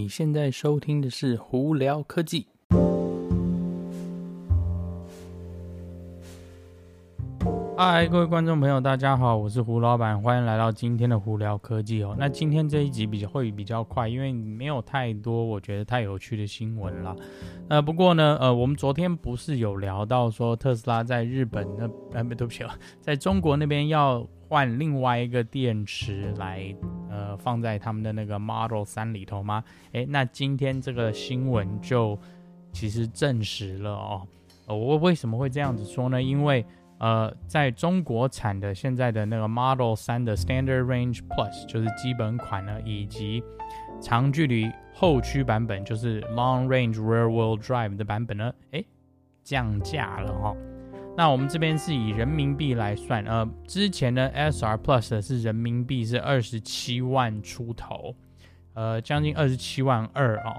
你现在收听的是胡聊科技。嗨，各位观众朋友，大家好，我是胡老板，欢迎来到今天的胡聊科技哦。那今天这一集比较会比较快，因为没有太多我觉得太有趣的新闻啦。呃，不过呢，呃，我们昨天不是有聊到说特斯拉在日本那，呃，对不起，在中国那边要换另外一个电池来，呃，放在他们的那个 Model 三里头吗？诶，那今天这个新闻就其实证实了哦。呃，我为什么会这样子说呢？因为呃，在中国产的现在的那个 Model 3的 Standard Range Plus 就是基本款呢，以及长距离后驱版本就是 Long Range Rear Wheel Drive 的版本呢，诶，降价了哈、哦。那我们这边是以人民币来算，呃，之前的 SR Plus 是人民币是二十七万出头，呃，将近二十七万二哦。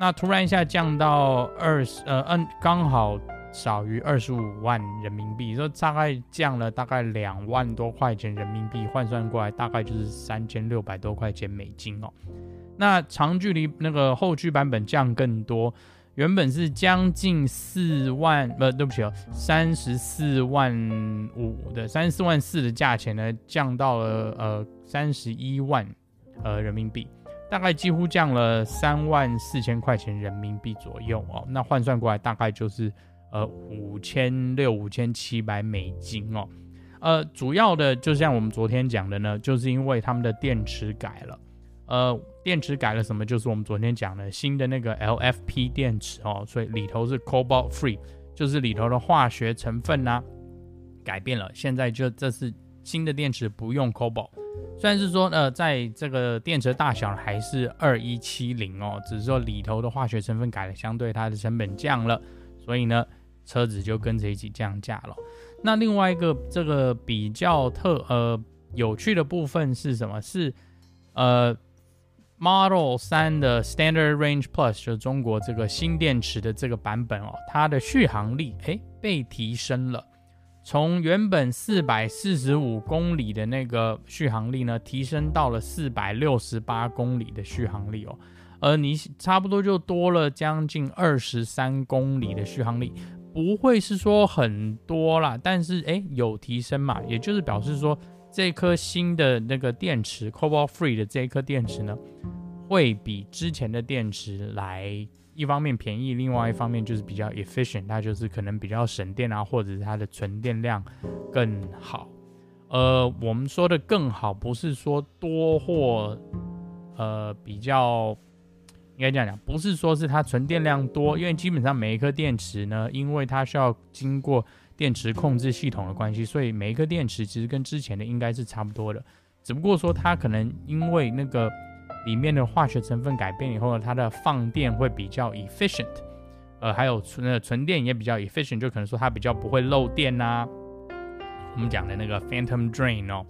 那突然一下降到二十，呃，嗯，刚好少于二十五万人民币，说大概降了大概两万多块钱人民币，换算过来大概就是三千六百多块钱美金哦。那长距离那个后驱版本降更多。原本是将近四万，不，对不起哦，三十四万五的三十四万四的价钱呢，降到了呃三十一万呃人民币，大概几乎降了三万四千块钱人民币左右哦。那换算过来大概就是呃五千六五千七百美金哦。呃，主要的就像我们昨天讲的呢，就是因为他们的电池改了。呃，电池改了什么？就是我们昨天讲的新的那个 LFP 电池哦，所以里头是 Cobalt Free，就是里头的化学成分呢、改变了。现在就这是新的电池不用 Cobalt，虽然是说呃，在这个电池大小还是二一七零哦，只是说里头的化学成分改了，相对它的成本降了，所以呢，车子就跟着一起降价了。那另外一个这个比较特呃有趣的部分是什么？是呃。Model 3的 Standard Range Plus 就是中国这个新电池的这个版本哦，它的续航力诶被提升了，从原本四百四十五公里的那个续航力呢，提升到了四百六十八公里的续航力哦，而你差不多就多了将近二十三公里的续航力，不会是说很多啦，但是诶有提升嘛，也就是表示说。这颗新的那个电池，Cobalt Free 的这一颗电池呢，会比之前的电池来一方面便宜，另外一方面就是比较 efficient，它就是可能比较省电啊，或者是它的存电量更好。呃，我们说的更好，不是说多或呃比较，应该这样讲，不是说是它存电量多，因为基本上每一颗电池呢，因为它需要经过。电池控制系统的关系，所以每一颗电池其实跟之前的应该是差不多的，只不过说它可能因为那个里面的化学成分改变以后呢，它的放电会比较 efficient，呃，还有存存电也比较 efficient，就可能说它比较不会漏电呐、我们讲的那个 phantom drain 哦，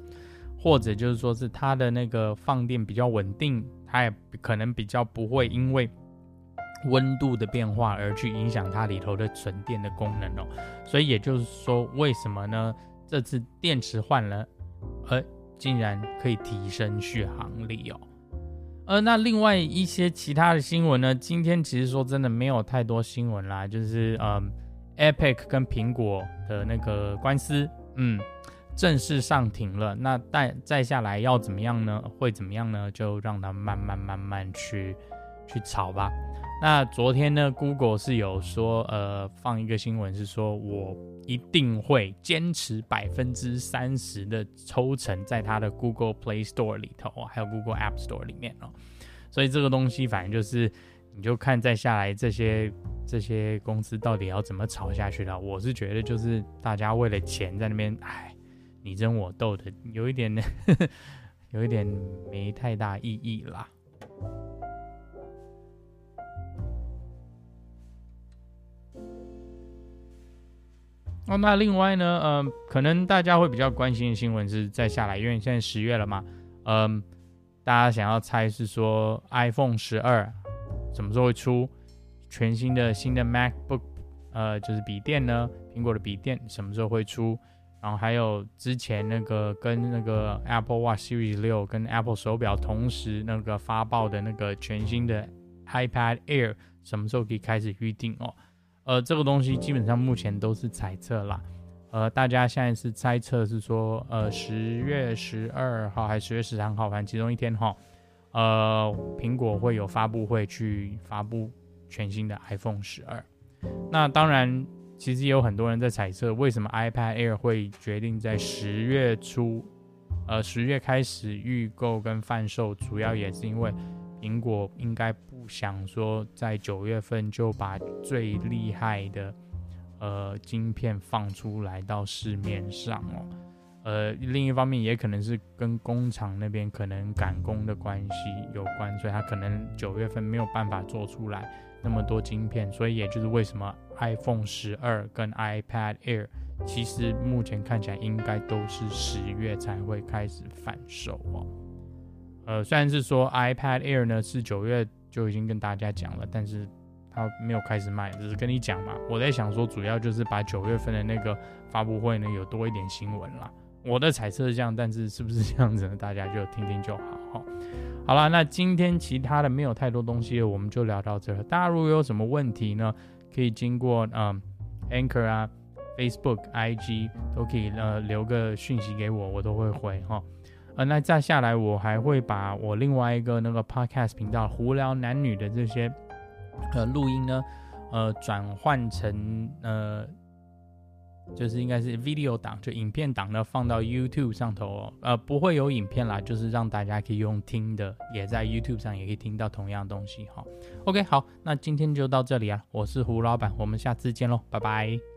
或者就是说是它的那个放电比较稳定，它也可能比较不会因为。温度的变化而去影响它里头的存电的功能哦，所以也就是说，为什么呢？这次电池换了，呃，竟然可以提升续航力哦。呃，那另外一些其他的新闻呢？今天其实说真的没有太多新闻啦，就是呃，Epic 跟苹果的那个官司，嗯，正式上庭了。那再再下来要怎么样呢？会怎么样呢？就让它慢慢慢慢去去炒吧。那昨天呢，Google 是有说，呃，放一个新闻是说，我一定会坚持百分之三十的抽成在它的 Google Play Store 里头，还有 Google App Store 里面哦。所以这个东西反正就是，你就看再下来这些这些公司到底要怎么吵下去了。我是觉得就是大家为了钱在那边，哎，你争我斗的，有一点呢，有一点没太大意义啦。哦，那另外呢，嗯、可能大家会比较关心的新闻是再下来，因为现在十月了嘛，嗯、大家想要猜是说 iPhone 十二什么时候会出全新的新的 MacBook，呃，就是笔电呢，苹果的笔电什么时候会出？然后还有之前那个跟那个 Apple Watch Series 六跟 Apple 手表同时那个发报的那个全新的 iPad Air 什么时候可以开始预定哦？呃，这个东西基本上目前都是猜测啦。呃，大家现在是猜测是说，呃，十月十二号还是十月十三号，反正其中一天哈，呃，苹果会有发布会去发布全新的 iPhone 十二。那当然，其实也有很多人在猜测，为什么 iPad Air 会决定在十月初，呃，十月开始预购跟贩售，主要也是因为。苹果应该不想说在九月份就把最厉害的呃晶片放出来到市面上哦，呃，另一方面也可能是跟工厂那边可能赶工的关系有关，所以他可能九月份没有办法做出来那么多晶片，所以也就是为什么 iPhone 十二跟 iPad Air 其实目前看起来应该都是十月才会开始贩售哦。呃，虽然是说 iPad Air 呢是九月就已经跟大家讲了，但是它没有开始卖，只是跟你讲嘛。我在想说，主要就是把九月份的那个发布会呢有多一点新闻啦。我的猜测是这样，但是是不是这样子呢？大家就听听就好哈。好了，那今天其他的没有太多东西，我们就聊到这。大家如果有什么问题呢，可以经过嗯 Anchor 啊、Facebook、IG 都可以呃留个讯息给我，我都会回哈。呃，那再下来，我还会把我另外一个那个 podcast 频道“胡聊男女”的这些呃录音呢，呃转换成呃，就是应该是 video 档，就影片档呢放到 YouTube 上头哦。呃，不会有影片啦，就是让大家可以用听的，也在 YouTube 上也可以听到同样东西哈。OK，好，那今天就到这里啊，我是胡老板，我们下次见喽，拜拜。